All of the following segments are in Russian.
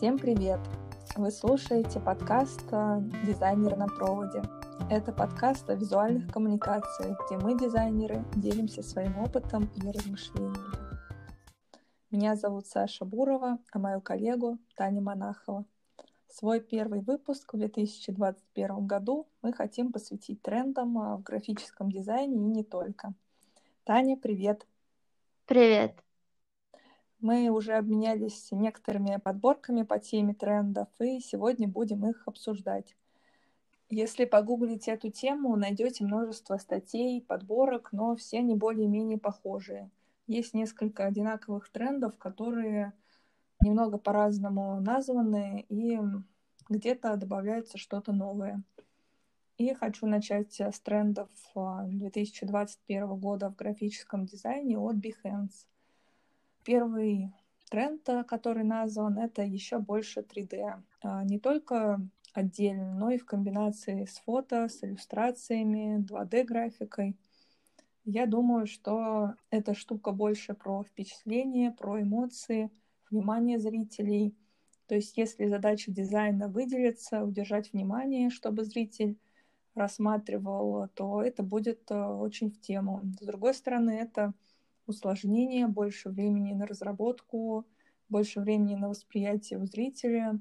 Всем привет! Вы слушаете подкаст э, «Дизайнер на проводе». Это подкаст о визуальных коммуникациях, где мы, дизайнеры, делимся своим опытом и размышлениями. Меня зовут Саша Бурова, а мою коллегу Таня Монахова. Свой первый выпуск в 2021 году мы хотим посвятить трендам э, в графическом дизайне и не только. Таня, привет! Привет! Мы уже обменялись некоторыми подборками по теме трендов, и сегодня будем их обсуждать. Если погуглить эту тему, найдете множество статей, подборок, но все они более-менее похожие. Есть несколько одинаковых трендов, которые немного по-разному названы, и где-то добавляется что-то новое. И хочу начать с трендов 2021 а, года в графическом дизайне от Behance. Первый тренд, э, который назван, это еще больше 3D. А, не только отдельно, но и в комбинации с фото, с иллюстрациями, 2D-графикой. Я думаю, что эта штука больше про впечатление, про эмоции, внимание зрителей. То есть если задача дизайна выделиться, удержать внимание, чтобы зритель рассматривал, то это будет э, очень в тему. С другой стороны, это усложнение, больше времени на разработку, больше времени на восприятие у зрителя,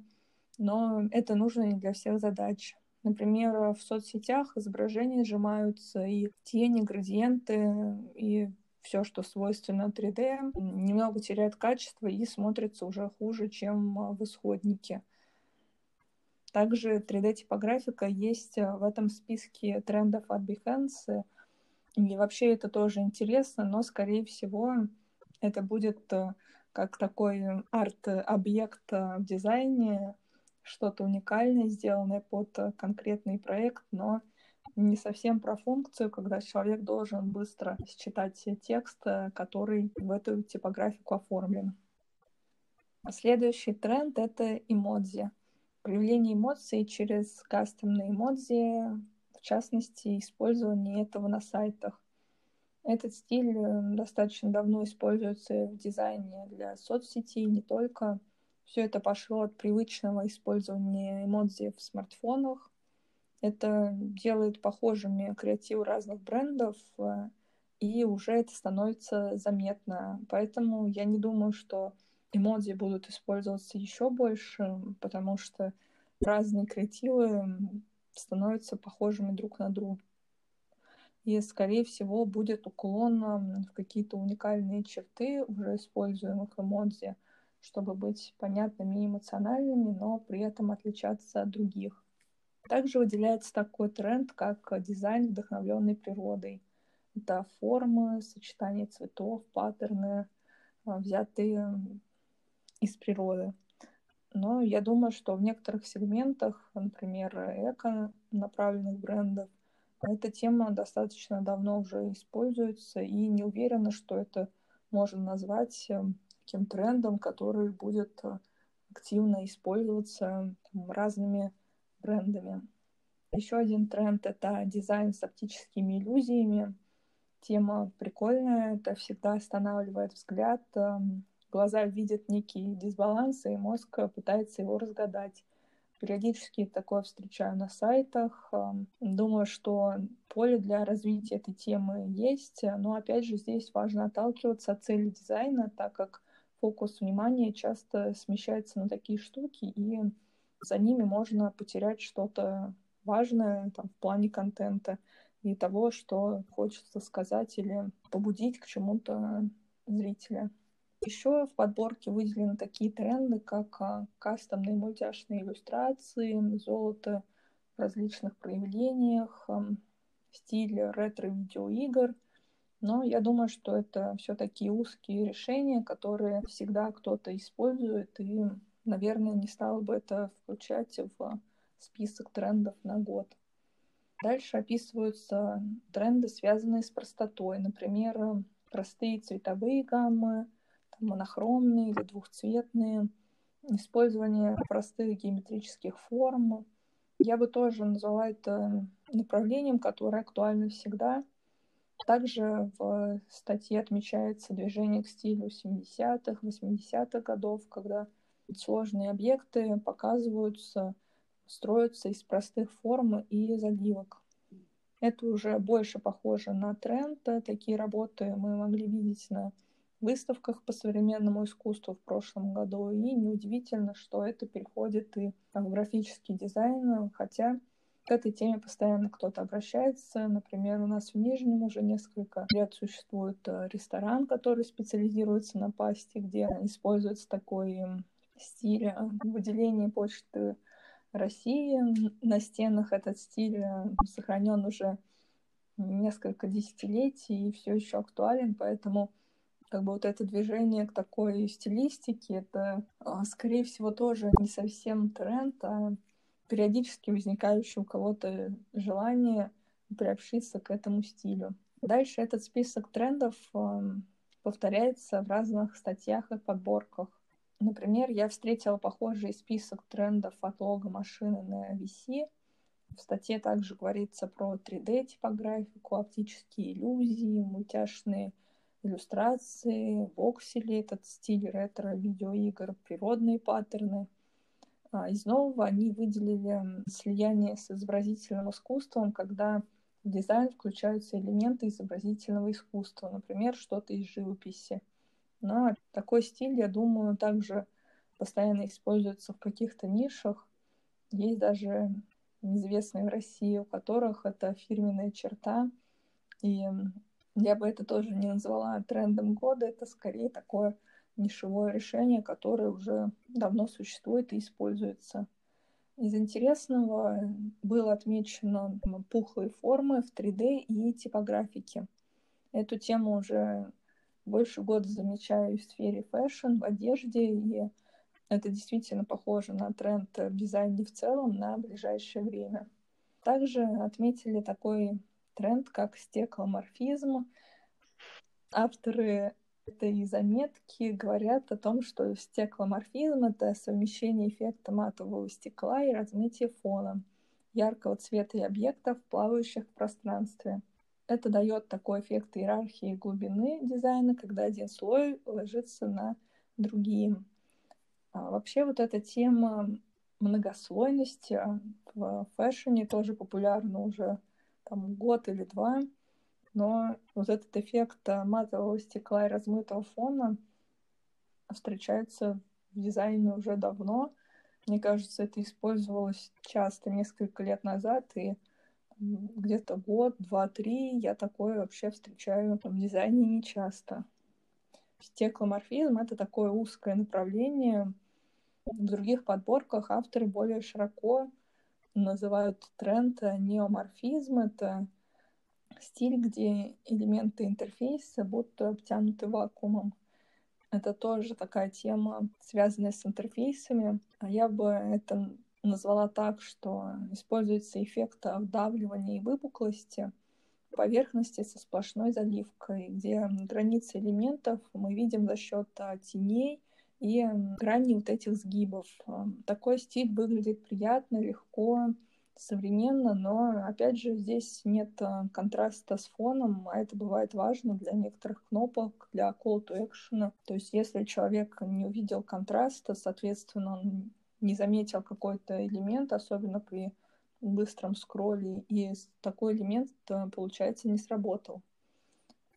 но это нужно не для всех задач. Например, в соцсетях изображения сжимаются, и тени, градиенты, и все, что свойственно 3D, немного теряет качество и смотрится уже хуже, чем в исходнике. Также 3D-типографика есть в этом списке трендов от Behance — и вообще это тоже интересно, но, скорее всего, это будет э, как такой арт-объект э, в дизайне, что-то уникальное, сделанное под э, конкретный проект, но не совсем про функцию, когда человек должен быстро считать текст, который в эту типографику оформлен. Следующий тренд — это эмодзи. Проявление эмоций через кастомные эмодзи, в частности, использование этого на сайтах. Этот стиль э, достаточно давно используется в дизайне для соцсетей, не только. Все это пошло от привычного использования эмодзи в смартфонах. Это делает похожими креативы разных брендов, э, и уже это становится заметно. Поэтому я не думаю, что эмодзи будут использоваться еще больше, потому что разные креативы становятся похожими друг на друга. И, скорее всего, будет уклон в какие-то уникальные черты уже используемых эмодзи, чтобы быть понятными и эмоциональными, но при этом отличаться от других. Также выделяется такой тренд, как дизайн, вдохновленный природой. Это формы, сочетание цветов, паттерны, а, взятые из природы. Но я думаю, что в некоторых сегментах, например, эко-направленных брендов, эта тема достаточно давно уже используется, и не уверена, что это можно назвать э, таким трендом, который будет э, активно использоваться там, разными брендами. Еще один тренд — это дизайн с оптическими иллюзиями. Тема прикольная, это всегда останавливает взгляд, эм, глаза видят некий дисбаланс, и мозг пытается его разгадать. Периодически такое встречаю на сайтах. Думаю, что поле для развития этой темы есть, но опять же здесь важно отталкиваться от цели дизайна, так как фокус внимания часто смещается на такие штуки, и за ними можно потерять что-то важное там, в плане контента и того, что хочется сказать или побудить к чему-то зрителя. Еще в подборке выделены такие тренды, как а, кастомные мультяшные иллюстрации, золото в различных проявлениях, стиль ретро-видеоигр. Но я думаю, что это все такие узкие решения, которые всегда кто-то использует, и, наверное, не стал бы это включать в список трендов на год. Дальше описываются тренды, связанные с простотой. Например, простые цветовые гаммы, монохромные или двухцветные, использование простых геометрических форм. Я бы тоже назвала это направлением, которое актуально всегда. Также в статье отмечается движение к стилю 70-х, 80-х годов, когда Сложные объекты показываются, строятся из простых форм и заливок. Это уже больше похоже на тренд. Такие работы мы могли видеть на выставках по современному искусству в прошлом году. И неудивительно, что это переходит и в графический дизайн, хотя к этой теме постоянно кто-то обращается. Например, у нас в Нижнем уже несколько лет существует э, ресторан, который специализируется на пасте, где используется такой стиль э, выделения почты России. На стенах этот стиль э, сохранен уже несколько десятилетий и все еще актуален, поэтому как бы вот это движение к такой стилистике, это, а, скорее всего, тоже не совсем тренд, а периодически возникающее у кого-то желание приобщиться к этому стилю. Дальше этот список трендов повторяется в разных статьях и подборках. Например, я встретила похожий список трендов от лога машины на VC. В статье также говорится про 3D-типографику, оптические иллюзии, мультяшные иллюстрации, воксели, этот стиль ретро-видеоигр, природные паттерны. А из нового они выделили слияние с изобразительным искусством, когда в дизайн включаются элементы изобразительного искусства, например, что-то из живописи. Но такой стиль, я думаю, также постоянно используется в каких-то нишах. Есть даже известные в России, у которых это фирменная черта. И я бы это тоже не назвала трендом года, это скорее такое нишевое решение, которое уже давно существует и используется. Из интересного было отмечено пухлые формы в 3D и типографике. Эту тему уже больше года замечаю в сфере фэшн, в одежде, и это действительно похоже на тренд в дизайне в целом на ближайшее время. Также отметили такой тренд, как стекломорфизм. Авторы этой заметки говорят о том, что стекломорфизм — это совмещение эффекта матового стекла и размытия фона, яркого цвета и объектов, плавающих в пространстве. Это дает такой эффект иерархии глубины дизайна, когда один слой ложится на другие. А вообще вот эта тема многослойности в фэшне тоже популярна уже там год или два, но вот этот эффект э, матового стекла и размытого фона встречается в дизайне уже давно. Мне кажется, это использовалось часто несколько лет назад, и где-то год, два, три я такое вообще встречаю в дизайне не часто. Стекломорфизм — это такое узкое направление. В других подборках авторы более широко называют тренд неоморфизм. Это стиль, где элементы интерфейса будто обтянуты вакуумом. Это тоже такая тема, связанная с интерфейсами. А я бы это назвала так, что используется эффект вдавливания и выпуклости поверхности со сплошной заливкой, где границы элементов мы видим за счет а, теней и грани вот этих сгибов. А, такой стиль выглядит приятно, легко, современно, но опять же здесь нет а, контраста с фоном, а это бывает важно для некоторых кнопок, для call to action. То есть если человек не увидел контраста, соответственно, он не заметил какой-то элемент, особенно при быстром скролле, и такой элемент, получается, не сработал.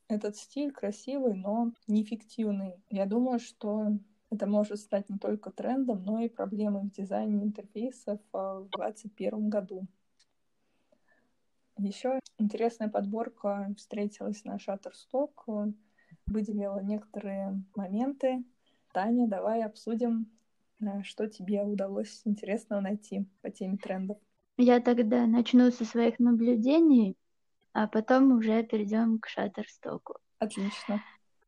Этот стиль красивый, но неэффективный. Я думаю, что это может стать не только трендом, но и проблемой в дизайне интерфейсов а, в 2021 году. Еще интересная подборка встретилась на Shutterstock, выделила некоторые моменты. Таня, давай обсудим, э, что тебе удалось интересного найти по теме трендов. Я тогда начну со своих наблюдений, а потом уже перейдем к Shutterstock. Отлично.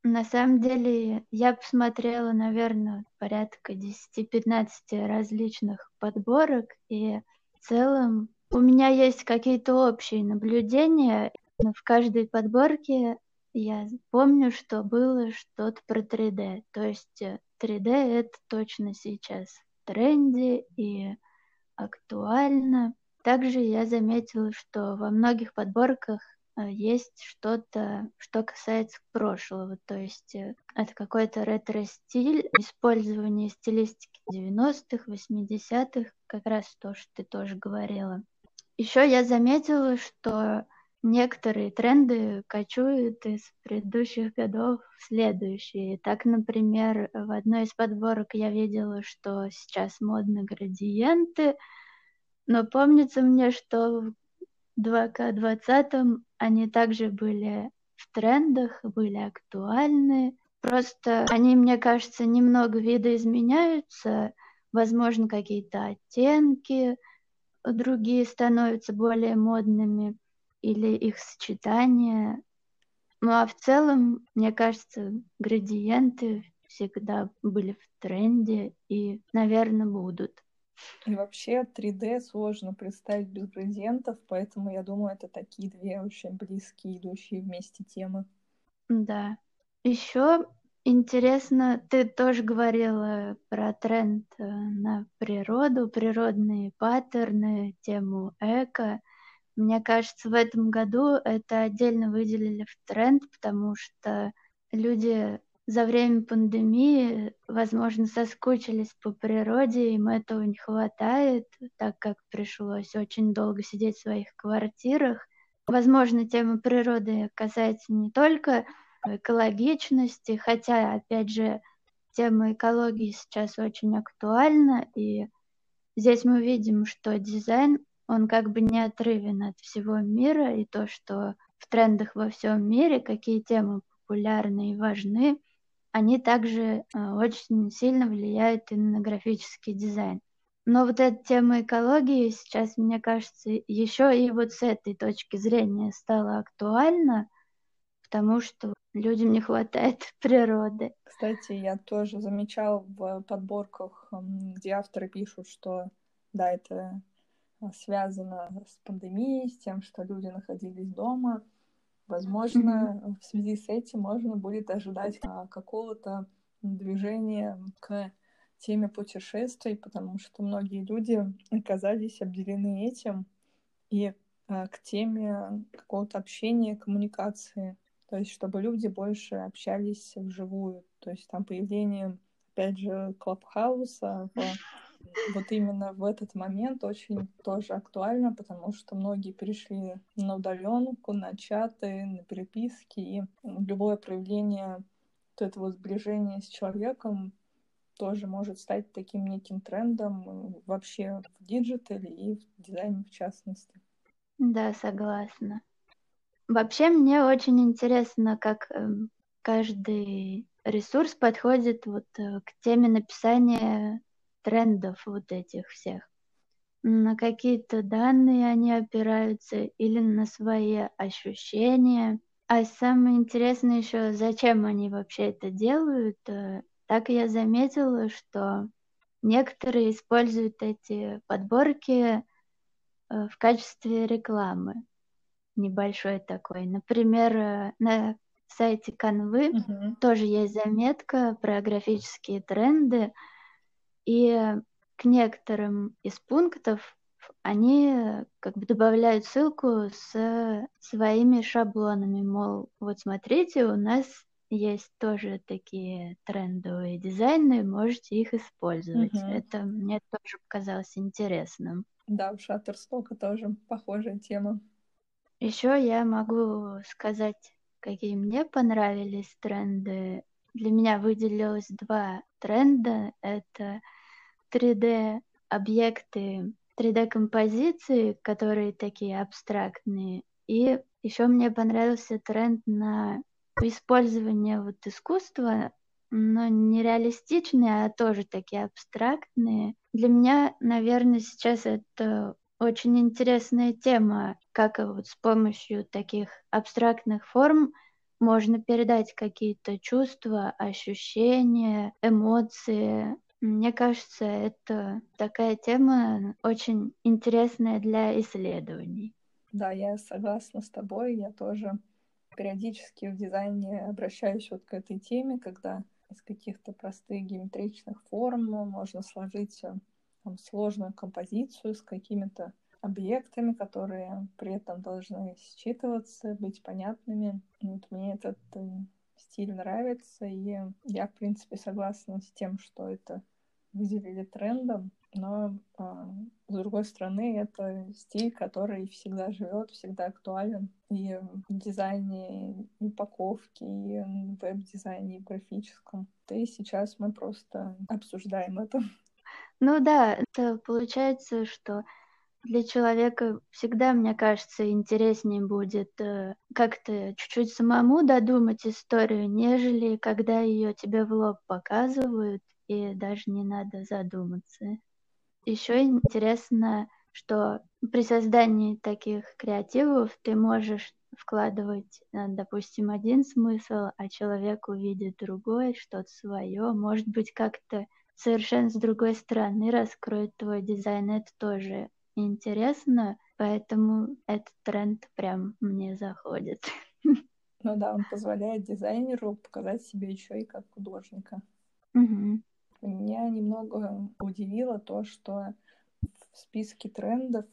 На самом деле, я посмотрела, наверное, порядка 10-15 различных подборок, и в целом у меня есть какие-то общие наблюдения. В каждой подборке я помню, что было что-то про 3D. То есть 3D э, это точно сейчас в тренде и актуально. Также я заметила, что во многих подборках есть что-то, что касается прошлого, то есть э, это какой-то ретро-стиль, использование стилистики 90-х, 80-х, как раз то, что ты тоже говорила. Еще я заметила, что некоторые тренды кочуют из предыдущих годов в следующие. Так, например, в одной из подборок я видела, что сейчас модны градиенты, но помнится мне, что в 2К20 они также были в трендах, были актуальны. Просто они, мне кажется, немного видоизменяются, возможно, какие-то оттенки, другие становятся более модными или их сочетание. Ну а в целом, мне кажется, градиенты всегда были в тренде и, наверное, будут. И вообще 3D сложно представить без градиентов, поэтому я думаю, это такие две очень близкие, идущие вместе темы. Да. Еще интересно, ты тоже говорила про тренд э, на природу, природные паттерны, тему эко. Мне кажется, в этом году это отдельно выделили в тренд, потому что люди за время пандемии, возможно, соскучились по природе, им этого не хватает, так как пришлось очень долго сидеть в своих квартирах. Возможно, тема природы касается не только экологичности, хотя, опять же, тема экологии сейчас очень актуальна, и здесь мы видим, что дизайн он как бы не отрывен от всего мира, и то, что в трендах во всем мире, какие темы популярны и важны, они также э, очень сильно влияют и на графический дизайн. Но вот эта тема экологии сейчас, мне кажется, еще и вот с этой точки зрения стала актуальна, потому что людям не хватает природы. Кстати, я тоже замечал в подборках, где авторы пишут, что да, это а, связано с пандемией, с тем, что люди находились дома. Возможно, в связи с этим можно будет ожидать а, какого-то движения к теме путешествий, потому что многие люди оказались обделены этим и а, к теме какого-то общения, коммуникации. То есть, чтобы люди больше общались вживую. То есть, там появление, опять же, клабхауса вот именно в этот момент очень тоже актуально, потому что многие перешли на удаленку, на чаты, на переписки, и любое проявление вот этого сближения с человеком тоже может стать таким неким трендом вообще в digital е и в дизайне в частности. Да, согласна. Вообще мне очень интересно, как э, каждый ресурс подходит вот э, к теме написания трендов вот этих всех. На какие-то данные они опираются или на свои ощущения. А самое интересное еще, зачем они вообще это делают, э, так я заметила, что некоторые используют эти подборки э, в качестве рекламы небольшой такой. Например, э, на сайте Canvы uh-huh. тоже есть заметка про графические тренды, и к некоторым из пунктов они как бы добавляют ссылку с своими шаблонами, мол, вот смотрите, у нас есть тоже такие трендовые дизайны, можете их использовать. Угу. Это мне тоже показалось интересным. Да, у Shutterstock тоже похожая тема. Еще я могу сказать, какие мне понравились тренды. Для меня выделилось два тренда. Это 3D-объекты, 3D-композиции, которые такие абстрактные. И еще мне понравился тренд на использование вот искусства, но не реалистичные, а тоже такие абстрактные. Для меня, наверное, сейчас это очень интересная тема, как вот с помощью таких абстрактных форм можно передать какие-то чувства, ощущения, эмоции, мне кажется, это такая тема очень интересная для исследований. Да, я согласна с тобой. Я тоже периодически в дизайне обращаюсь вот к этой теме, когда из каких-то простых геометричных форм можно сложить э, там, сложную композицию с какими-то объектами, которые при этом должны считываться, быть понятными. Вот мне этот э, стиль нравится, и я, в принципе, согласна с тем, что это выделили трендом, но а, с другой стороны это стиль, который всегда живет, всегда актуален и в дизайне, и упаковке, и в веб-дизайне, и в графическом. И сейчас мы просто обсуждаем это. Ну да, это получается, что для человека всегда, мне кажется, интереснее будет э, как-то чуть-чуть самому додумать историю, нежели когда ее тебе в лоб показывают, и даже не надо задуматься. Еще интересно, что при создании таких креативов ты можешь вкладывать, э, допустим, один смысл, а человек увидит другой, что-то свое, может быть, как-то совершенно с другой стороны раскроет твой дизайн. Это тоже интересно, поэтому этот тренд прям мне заходит. Ну да, он позволяет дизайнеру показать себя еще и как художника. Угу. Меня немного удивило то, что в списке трендов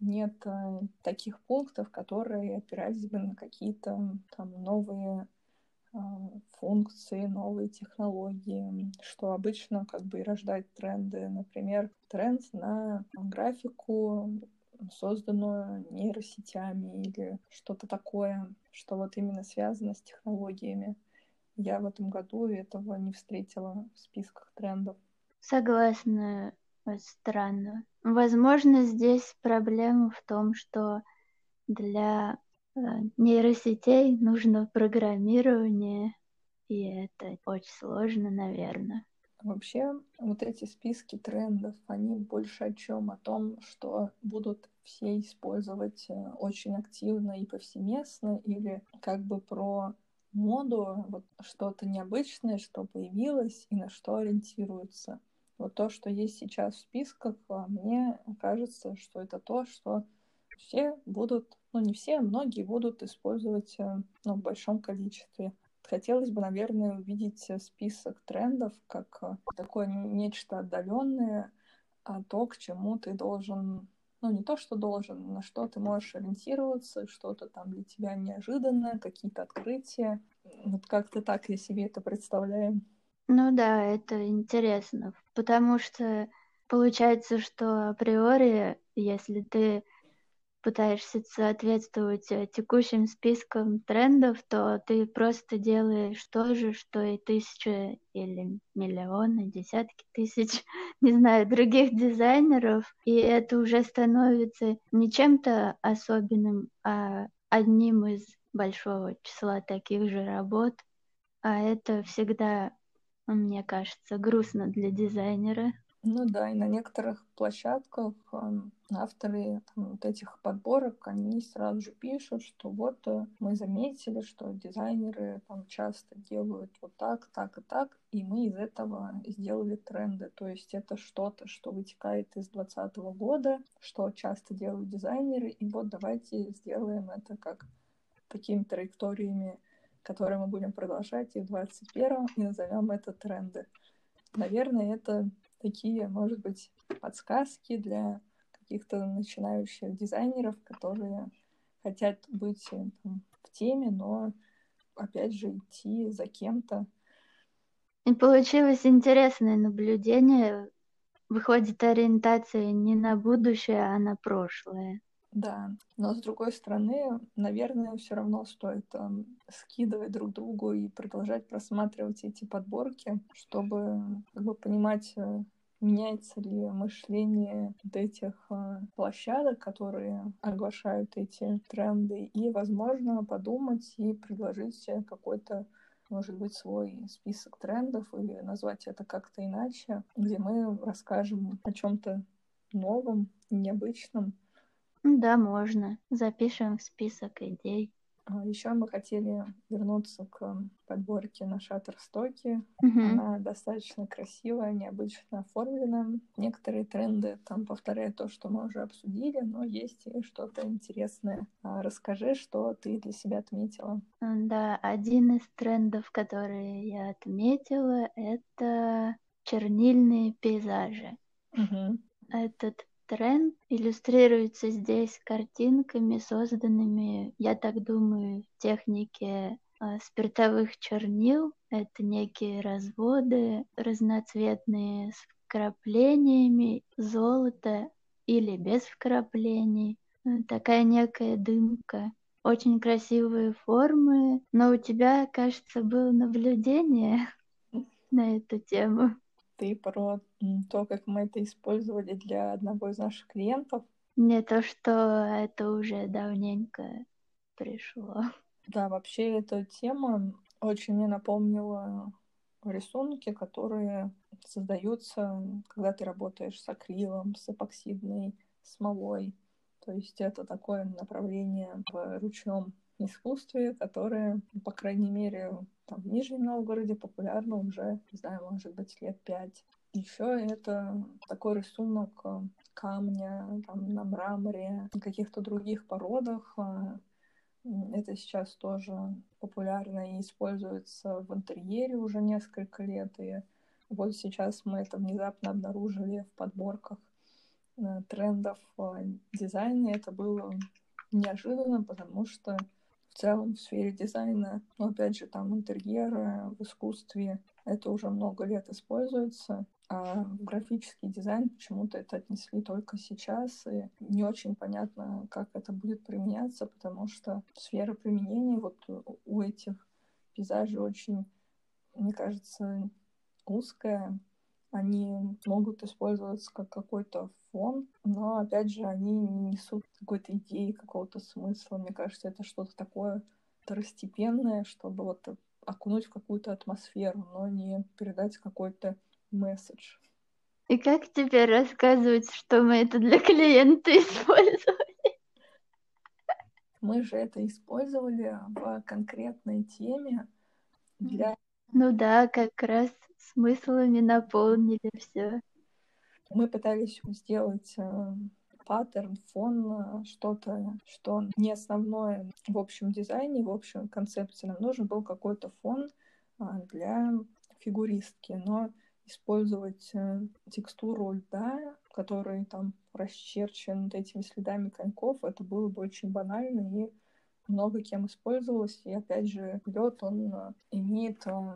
нет э, таких пунктов, которые опирались бы на какие-то там новые функции, новые технологии, что обычно как бы и рождает тренды. Например, тренд на графику, созданную нейросетями или что-то такое, что вот именно связано с технологиями. Я в этом году этого не встретила в списках трендов. Согласна, странно. Возможно, здесь проблема в том, что для Э, нейросетей нужно программирование, и это очень сложно, наверное. Вообще, вот эти списки трендов, они больше о чем? О том, что будут все использовать э, очень активно и повсеместно, или как бы про моду, вот что-то необычное, что появилось и на что ориентируется. Вот то, что есть сейчас в списках, а мне кажется, что это то, что все будут ну не все, многие будут использовать э, ну, в большом количестве. Хотелось бы, наверное, увидеть э, список трендов как э, такое нечто отдаленное, а то, к чему ты должен, ну не то, что должен, на что ты можешь ориентироваться, что-то там для тебя неожиданное, какие-то открытия. Вот как-то так я себе это представляю. Ну да, это интересно, потому что получается, что априори, если ты пытаешься соответствовать э, текущим спискам трендов, то ты просто делаешь то же, что и тысячи или миллионы, десятки тысяч, не знаю, других дизайнеров, и это уже становится не чем-то особенным, а одним из большого числа таких же работ, а это всегда, мне кажется, грустно для дизайнера. Ну да, и на некоторых площадках авторы там, вот этих подборок, они сразу же пишут, что вот э, мы заметили, что дизайнеры там часто делают вот так, так и так, и мы из этого сделали тренды. То есть это что-то, что вытекает из 2020 года, что часто делают дизайнеры, и вот давайте сделаем это как такими траекториями, которые мы будем продолжать и в 2021 и назовем это тренды. Наверное, это такие, может быть, подсказки для каких-то начинающих дизайнеров, которые хотят быть э, там, в теме, но опять же идти за кем-то. И получилось интересное наблюдение. Выходит ориентация не на будущее, а на прошлое. Да, но с другой стороны, наверное, все равно стоит там, скидывать друг другу и продолжать просматривать эти подборки, чтобы как бы понимать, э, меняется ли мышление вот этих э, площадок, которые оглашают эти тренды, и, возможно, подумать и предложить какой-то может быть, свой список трендов или назвать это как-то иначе, где мы расскажем о чем-то новом, необычном, да, можно. Запишем в список идей. А, Еще мы хотели вернуться к подборке на Шаттерстоке. Угу. Она достаточно красивая, необычно оформлена. Некоторые тренды там повторяют то, что мы уже обсудили, но есть и что-то интересное. А, расскажи, что ты для себя отметила. Да, один из трендов, которые я отметила, это чернильные пейзажи. Угу. Этот тренд иллюстрируется здесь картинками, созданными, я так думаю, в технике э, спиртовых чернил. Это некие разводы разноцветные с вкраплениями золота или без вкраплений. Такая некая дымка. Очень красивые формы, но у тебя, кажется, было наблюдение на эту тему. Ты про то, как мы это использовали для одного из наших клиентов? Не то, что это уже давненько пришло. Да, вообще эта тема очень мне напомнила рисунки, которые создаются, когда ты работаешь с акрилом, с эпоксидной смолой. То есть это такое направление в ручном искусстве, которое, по крайней мере, там, в Нижнем Новгороде популярно уже, не знаю, может быть, лет пять. Еще это такой рисунок э, камня там, на мраморе, каких-то других породах. Э, это сейчас тоже популярно и используется в интерьере уже несколько лет. И вот сейчас мы это внезапно обнаружили в подборках э, трендов дизайна. Это было неожиданно, потому что в целом в сфере дизайна, но опять же там интерьера, в искусстве это уже много лет используется, а в графический дизайн почему-то это отнесли только сейчас, и не очень понятно, как это будет применяться, потому что сфера применения вот у этих пейзажей очень, мне кажется, узкая. Они могут использоваться как какой-то фон, но, опять же, они не несут какой-то идеи, какого-то смысла. Мне кажется, это что-то такое второстепенное, чтобы вот окунуть в какую-то атмосферу, но не передать какой-то месседж. И как теперь рассказывать, что мы это для клиента использовали? Мы же это использовали в конкретной теме для... Ну да, как раз смыслами наполнили все. Мы пытались сделать э, паттерн, фон, что-то, что не основное в общем дизайне, в общем концепции. Нам нужен был какой-то фон а, для фигуристки, но использовать э, текстуру льда, который там расчерчен этими следами коньков, это было бы очень банально и много кем использовалось. И опять же, лед, он э, имеет э,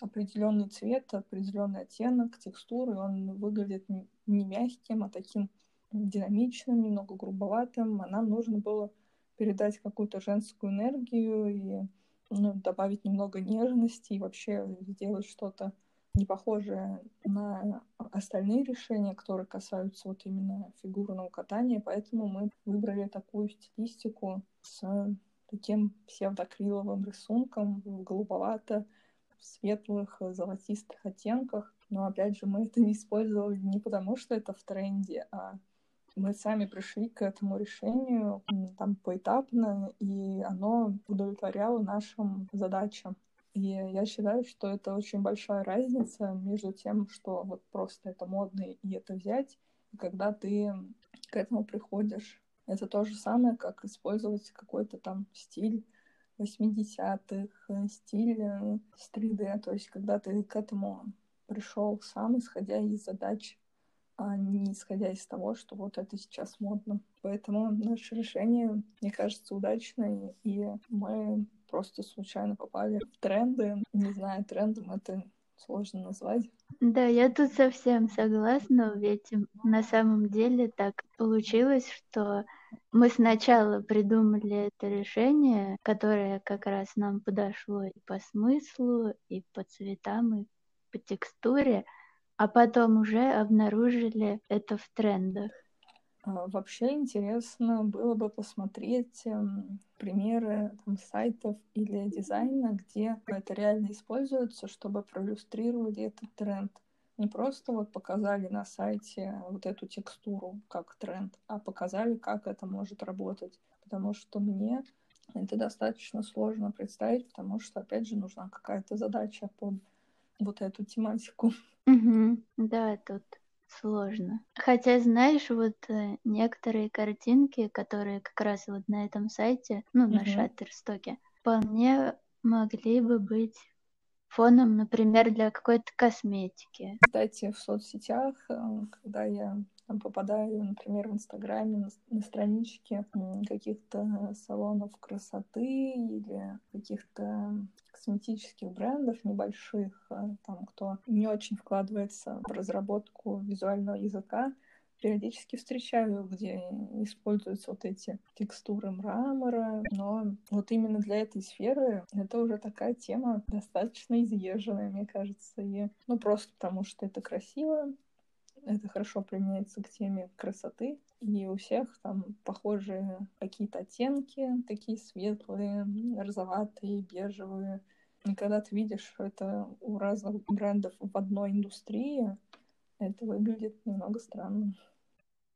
определенный цвет, определенный оттенок, текстуры, он выглядит не мягким, а таким динамичным, немного грубоватым. А нам нужно было передать какую-то женскую энергию и ну, добавить немного нежности и вообще сделать что-то не похожее на остальные решения, которые касаются вот именно фигурного катания, поэтому мы выбрали такую стилистику с таким псевдокриловым рисунком в голубовато светлых золотистых оттенках. Но опять же, мы это не использовали не потому, что это в тренде, а мы сами пришли к этому решению там поэтапно, и оно удовлетворяло нашим задачам. И я считаю, что это очень большая разница между тем, что вот просто это модно и это взять, и когда ты к этому приходишь. Это то же самое, как использовать какой-то там стиль 80-х, э, стиль э, с 3D. То есть, когда ты к этому пришел сам, исходя из задач, а не исходя из того, что вот это сейчас модно. Поэтому наше решение, мне кажется, удачное, и мы просто случайно попали в тренды. Не знаю, трендом это сложно назвать. Да, я тут совсем согласна, ведь на самом деле так получилось, что мы сначала придумали это решение, которое как раз нам подошло и по смыслу, и по цветам, и по текстуре, а потом уже обнаружили это в трендах. А, вообще интересно было бы посмотреть эм, примеры там, сайтов или дизайна, где это реально используется, чтобы проиллюстрировать этот тренд. Не просто вот показали на сайте вот эту текстуру как тренд, а показали, как это может работать. Потому что мне это достаточно сложно представить, потому что, опять же, нужна какая-то задача под вот эту тематику. Угу. Да, тут сложно. Хотя, знаешь, вот э, некоторые картинки, которые как раз вот на этом сайте, ну, на Шаттерстоке, вполне могли бы быть фоном, например, для какой-то косметики. Кстати, в соцсетях, э, когда я там попадаю, например, в Инстаграме на, на странички каких-то салонов красоты или каких-то косметических брендов небольших, э, там, кто не очень вкладывается в разработку визуального языка, периодически встречаю, где используются вот эти текстуры мрамора, но вот именно для этой сферы это уже такая тема достаточно изъезженная, мне кажется, и ну просто потому что это красиво, это хорошо применяется к теме красоты, и у всех там похожие какие-то оттенки, такие светлые, розоватые, бежевые. И когда ты видишь это у разных брендов в одной индустрии, это выглядит немного странно.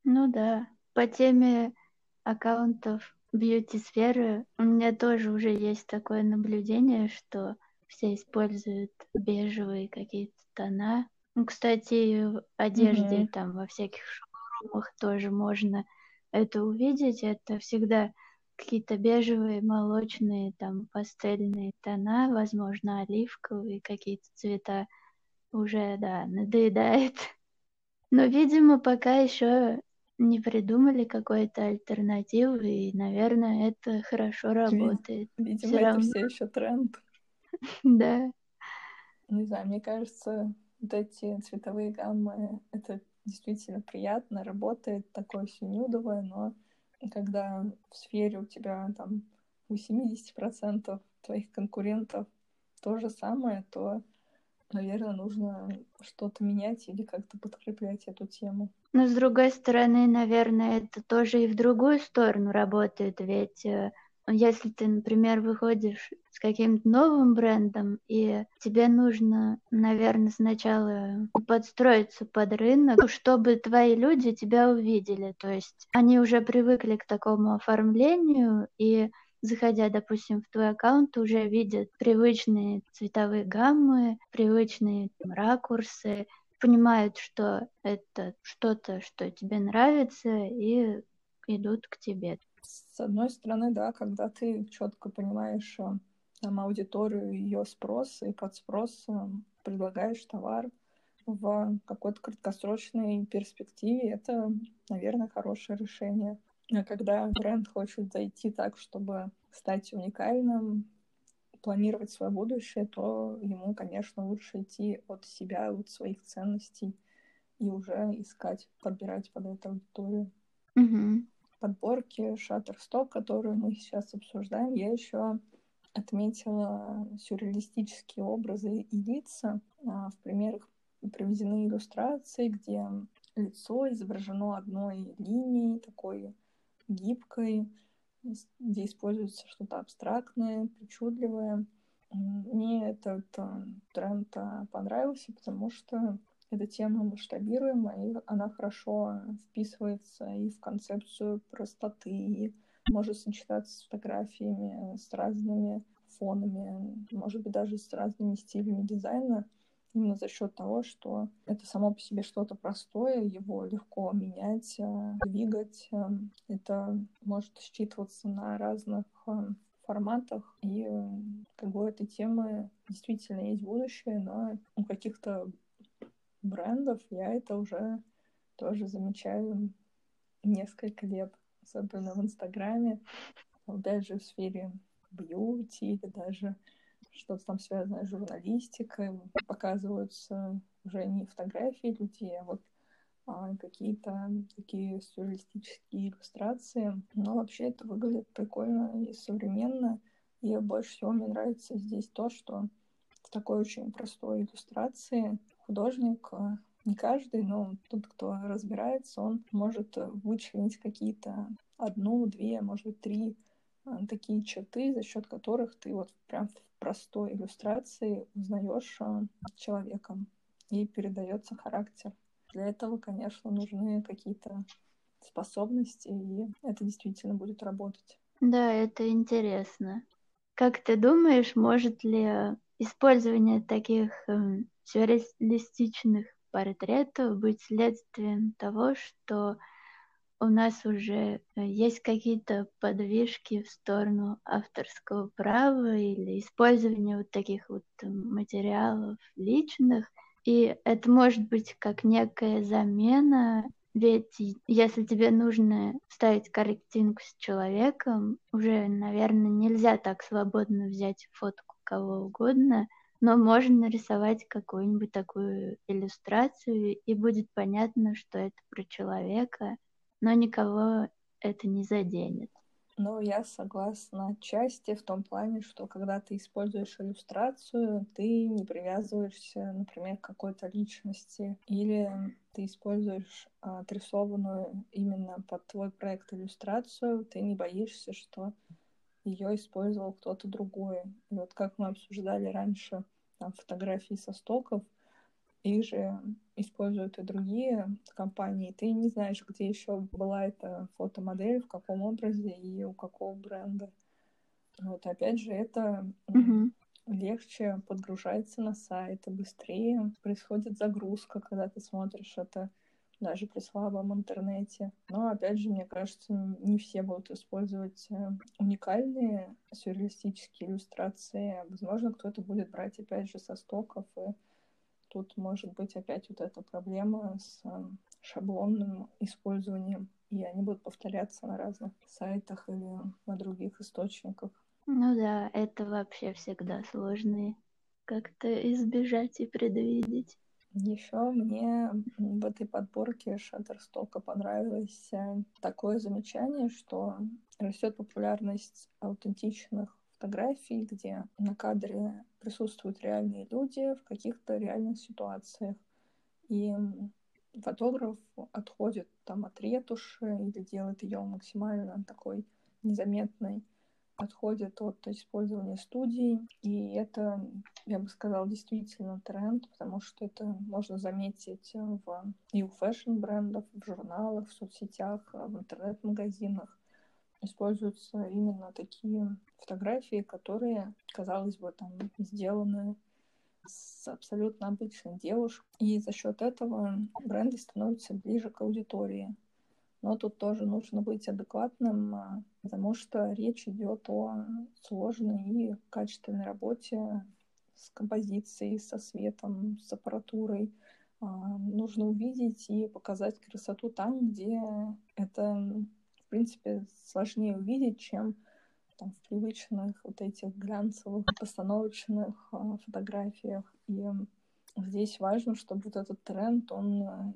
Ну да, по теме аккаунтов бьюти-сферы у меня тоже уже есть такое наблюдение, что все используют бежевые какие-то тона. Ну, кстати, в одежде, mm-hmm. там, во всяких шоурумах тоже можно это увидеть. Это всегда какие-то бежевые, молочные, там, пастельные тона, возможно, оливковые какие-то цвета. Уже, да, надоедает. Но, видимо, пока еще не придумали какой-то альтернативы, и, наверное, это хорошо работает. Видимо, все это равно... все еще тренд. Да. Не знаю, мне кажется, вот эти цветовые гаммы, это действительно приятно, работает, такое все нюдовое, но когда в сфере у тебя там у 70% твоих конкурентов то же самое, то наверное, нужно что-то менять или как-то подкреплять эту тему. Но с другой стороны, наверное, это тоже и в другую сторону работает, ведь э, если ты, например, выходишь с каким-то новым брендом, и тебе нужно, наверное, сначала подстроиться под рынок, чтобы твои люди тебя увидели. То есть они уже привыкли к такому оформлению, и заходя, допустим, в твой аккаунт, уже видят привычные цветовые гаммы, привычные там, ракурсы, понимают, что это что-то, что тебе нравится, и идут к тебе. С одной стороны, да, когда ты четко понимаешь э, там, аудиторию, ее спрос, и под спрос предлагаешь товар в какой-то краткосрочной перспективе, это, наверное, хорошее решение. А когда бренд хочет зайти так, чтобы стать уникальным, планировать свое будущее, то ему, конечно, лучше идти от себя, от своих ценностей и уже искать, подбирать под эту аудиторию. Mm-hmm. Подборки Shutterstock, которую мы сейчас обсуждаем, я еще отметила сюрреалистические образы и лица. А, в примерах приведены иллюстрации, где лицо изображено одной линией, такой гибкой, где используется что-то абстрактное, причудливое. Мне этот э, тренд э, понравился, потому что эта тема масштабируемая, и она хорошо вписывается и в концепцию простоты, и может сочетаться с фотографиями, с разными фонами, может быть, даже с разными стилями дизайна именно за счет того, что это само по себе что-то простое, его легко менять, э, двигать. Э, это может считываться на разных э, форматах, и как бы у этой темы действительно есть будущее, но у каких-то брендов я это уже тоже замечаю несколько лет, особенно в Инстаграме, опять же в сфере бьюти или даже что-то там связанное с журналистикой, показываются уже не фотографии людей, а вот а, какие-то такие сюрреалистические иллюстрации. Но вообще это выглядит прикольно и современно. И больше всего мне нравится здесь то, что в такой очень простой иллюстрации художник, а, не каждый, но тот, кто разбирается, он может вычленить какие-то одну, две, может быть, три а, такие черты, за счет которых ты вот прям в простой иллюстрации узнаешь человека и передается характер. Для этого, конечно, нужны какие-то способности, и это действительно будет работать. Да, это интересно. Как ты думаешь, может ли использование таких э, сюрреалистичных портретов быть следствием того, что у нас уже э, есть какие-то подвижки в сторону авторского права или использования вот таких вот э, материалов личных. И это может быть как некая замена ведь если тебе нужно ставить картинку с человеком, уже, наверное, нельзя так свободно взять фотку кого угодно, но можно нарисовать какую-нибудь такую иллюстрацию, и будет понятно, что это про человека, но никого это не заденет. Ну, я согласна отчасти в том плане, что когда ты используешь иллюстрацию, ты не привязываешься, например, к какой-то личности, или ты используешь а, отрисованную именно под твой проект иллюстрацию, ты не боишься, что ее использовал кто-то другой. И вот как мы обсуждали раньше там, фотографии со стоков, их же используют и другие компании. Ты не знаешь, где еще была эта фотомодель, в каком образе и у какого бренда. Вот опять же, это mm-hmm. легче подгружается на сайт, быстрее происходит загрузка, когда ты смотришь это даже при слабом интернете. Но, опять же, мне кажется, не все будут использовать э, уникальные сюрреалистические иллюстрации. Возможно, кто-то будет брать, опять же, со стоков и тут может быть опять вот эта проблема с эм, шаблонным использованием, и они будут повторяться на разных сайтах или на других источниках. Ну да, это вообще всегда сложно как-то избежать и предвидеть. Еще мне в этой подборке Shutterstock понравилось такое замечание, что растет популярность аутентичных фотографий, где на кадре присутствуют реальные люди в каких-то реальных ситуациях. И фотограф отходит там от ретуши или делает ее максимально такой незаметной, отходит от использования студий. И это, я бы сказала, действительно тренд, потому что это можно заметить в, и у фэшн-брендов, в журналах, в соцсетях, в интернет-магазинах используются именно такие фотографии, которые, казалось бы, там сделаны с абсолютно обычной девушкой. И за счет этого бренды становятся ближе к аудитории. Но тут тоже нужно быть адекватным, а, потому что речь идет о сложной и качественной работе с композицией, со светом, с аппаратурой. А, нужно увидеть и показать красоту там, где это принципе, сложнее увидеть, чем там, в привычных вот этих глянцевых, постановочных э, фотографиях. И здесь важно, чтобы вот этот тренд, он,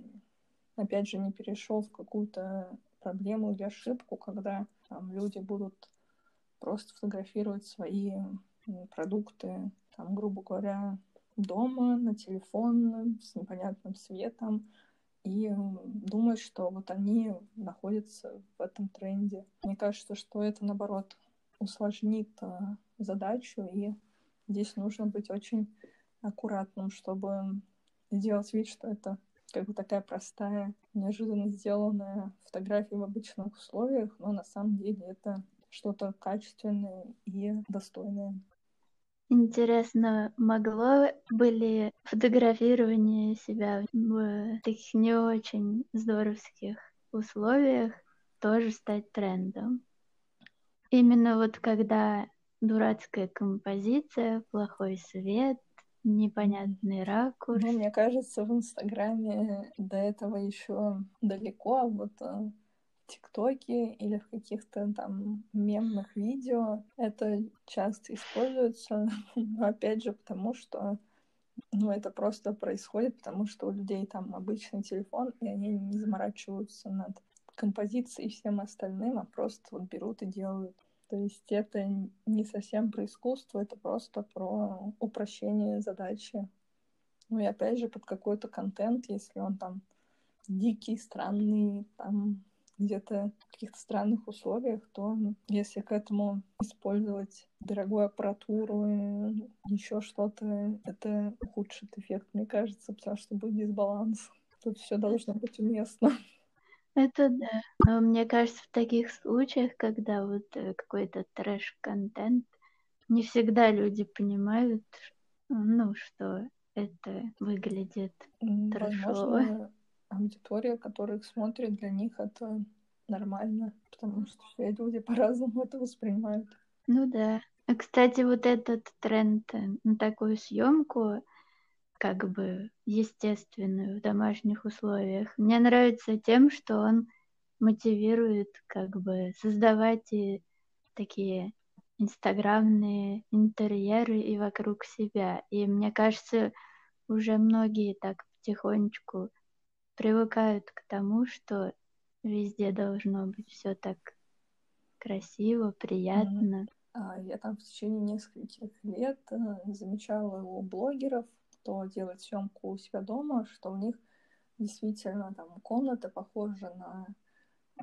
опять же, не перешел в какую-то проблему или ошибку, когда там, люди будут просто фотографировать свои продукты, там, грубо говоря, дома, на телефон, с непонятным светом, и думать, что вот они находятся в этом тренде. Мне кажется, что это, наоборот, усложнит а, задачу, и здесь нужно быть очень аккуратным, чтобы сделать вид, что это как бы такая простая, неожиданно сделанная фотография в обычных условиях, но на самом деле это что-то качественное и достойное. Интересно, могло были фотографирование себя в таких не очень здоровских условиях тоже стать трендом? Именно вот когда дурацкая композиция, плохой свет, непонятный ракурс. Ну, мне кажется, в Инстаграме до этого еще далеко, а вот э, ТикТоке или в каких-то там мемных видео это часто используется, но опять же потому, что ну, это просто происходит, потому что у людей там обычный телефон, и они не заморачиваются над композицией и всем остальным, а просто вот берут и делают. То есть это не совсем про искусство, это просто про упрощение задачи. Ну и опять же под какой-то контент, если он там дикий, странный, там где-то в каких-то странных условиях, то если к этому использовать дорогую аппаратуру и еще что-то, это ухудшит эффект, мне кажется, потому что будет дисбаланс. Тут все должно быть уместно. Это да. Но мне кажется, в таких случаях, когда вот э, какой-то трэш-контент, не всегда люди понимают, ну, что это выглядит трэшово. Возможно, аудитория, которая их смотрит, для них это нормально, потому что все люди по-разному это воспринимают. Ну да. А, кстати, вот этот тренд на такую съемку, как бы естественную в домашних условиях. Мне нравится тем, что он мотивирует как бы создавать и такие инстаграмные интерьеры и вокруг себя. И мне кажется, уже многие так потихонечку привыкают к тому, что везде должно быть все так красиво, приятно. Mm-hmm. Я там в течение нескольких лет э, замечала у блогеров, кто делает съемку у себя дома, что у них действительно там комната похожа на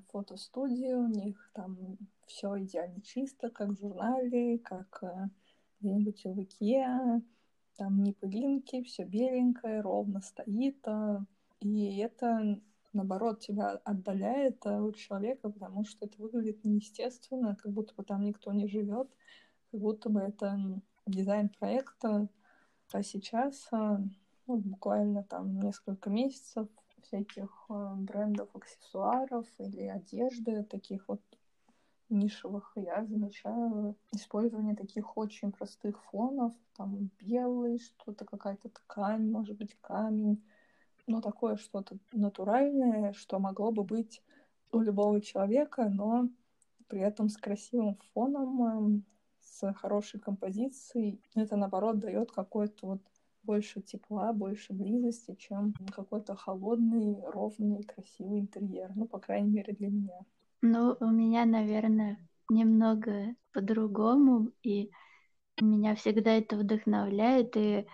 фотостудию, у них там все идеально чисто, как в журнале, как э, где-нибудь в Икеа, там не пылинки, все беленькое, ровно стоит, а, и это наоборот тебя отдаляет от человека, потому что это выглядит неестественно, как будто бы там никто не живет, как будто бы это дизайн проекта, а сейчас а, ну, буквально там несколько месяцев всяких брендов аксессуаров или одежды, таких вот нишевых, я замечаю использование таких очень простых фонов, там белый, что-то какая-то ткань, может быть камень, но такое что-то натуральное, что могло бы быть у любого человека, но при этом с красивым фоном, с хорошей композицией. Это, наоборот, дает какой-то вот больше тепла, больше близости, чем какой-то холодный, ровный, красивый интерьер. Ну, по крайней мере, для меня. Ну, у меня, наверное, немного по-другому, и меня всегда это вдохновляет. И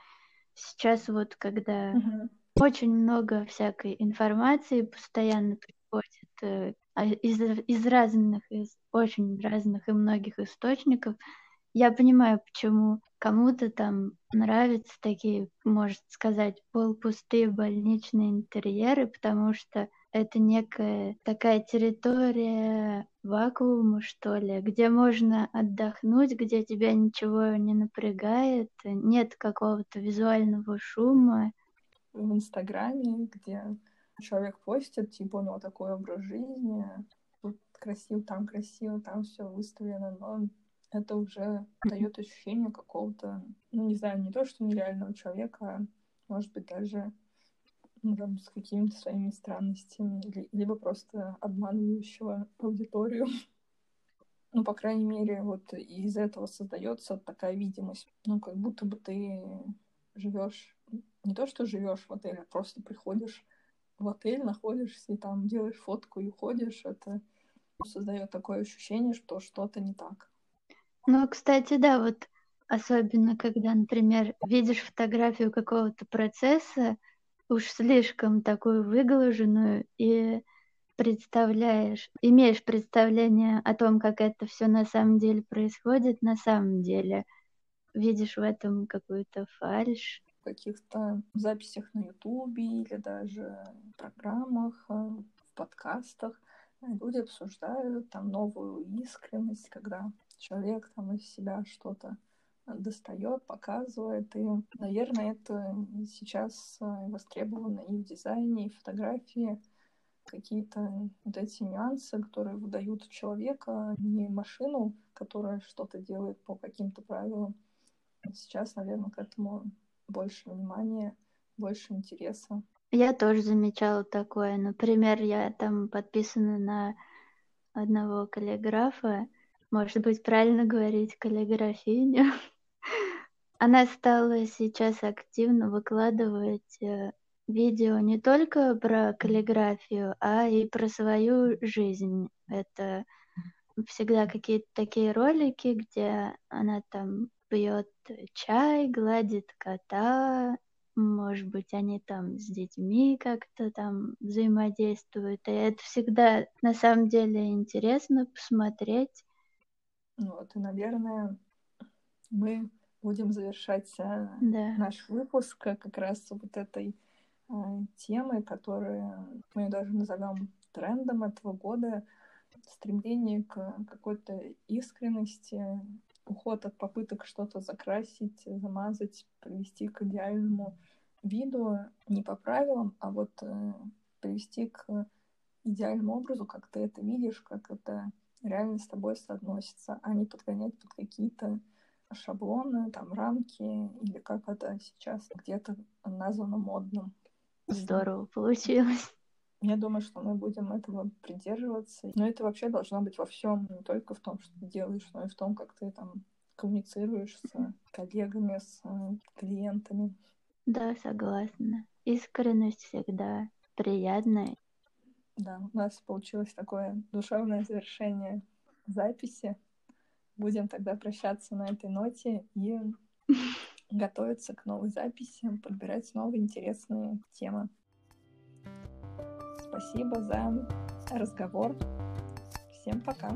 сейчас вот, когда uh-huh. очень много всякой информации постоянно приходит э, а из, из разных, из очень разных и многих источников, я понимаю, почему кому-то там нравятся такие, можно сказать, полупустые больничные интерьеры, потому что это некая такая территория вакуума, что ли, где можно отдохнуть, где тебя ничего не напрягает, нет какого-то визуального шума. В Инстаграме, где человек постит, типа, у него такой образ жизни, тут красиво, там красиво, там все выставлено, но это уже дает ощущение какого-то, ну, не знаю, не то, что нереального человека, а, может быть, даже ну, там, с какими-то своими странностями, либо просто обманывающего аудиторию. Ну, по крайней мере, вот из этого создается такая видимость. Ну, как будто бы ты живешь не то, что живешь в отеле, а просто приходишь в отель, находишься и там делаешь фотку и уходишь. Это создает такое ощущение, что что-то не так. Ну, кстати, да, вот особенно когда, например, видишь фотографию какого-то процесса, уж слишком такую выглаженную и представляешь, имеешь представление о том, как это все на самом деле происходит, на самом деле видишь в этом какую-то фальш. В каких-то записях на Ютубе или даже в программах, э, в подкастах люди обсуждают там новую искренность, когда человек там из себя что-то достает, показывает. И, наверное, это сейчас э, востребовано и в дизайне, и в фотографии. Какие-то вот эти нюансы, которые выдают человека, не машину, которая что-то делает по каким-то правилам. Сейчас, наверное, к этому больше внимания, больше интереса. Я тоже замечала такое. Например, я там подписана на одного каллиграфа. Может быть, правильно говорить каллиграфиню. Она стала сейчас активно выкладывать э, видео не только про каллиграфию, а и про свою жизнь. Это всегда какие-то такие ролики, где она там пьет чай, гладит кота, может быть, они там с детьми как-то там взаимодействуют. И это всегда на самом деле интересно посмотреть. Вот, и, наверное, мы будем завершать э, да. наш выпуск как раз вот этой э, темой, которую мы даже назовем трендом этого года, стремление к какой-то искренности, уход от попыток что-то закрасить, замазать, привести к идеальному виду не по правилам, а вот э, привести к идеальному образу, как ты это видишь, как это реально с тобой соотносится, а не подгонять под какие-то шаблоны, там рамки, или как это сейчас где-то названо модным. Здорово получилось. Я думаю, что мы будем этого придерживаться. Но это вообще должно быть во всем, не только в том, что ты делаешь, но и в том, как ты там коммуницируешь с коллегами, с клиентами. Да, согласна. Искренность всегда приятная. Да, у нас получилось такое душевное завершение записи. Будем тогда прощаться на этой ноте и готовиться к новой записи, подбирать новые интересные темы. Спасибо за разговор. Всем пока.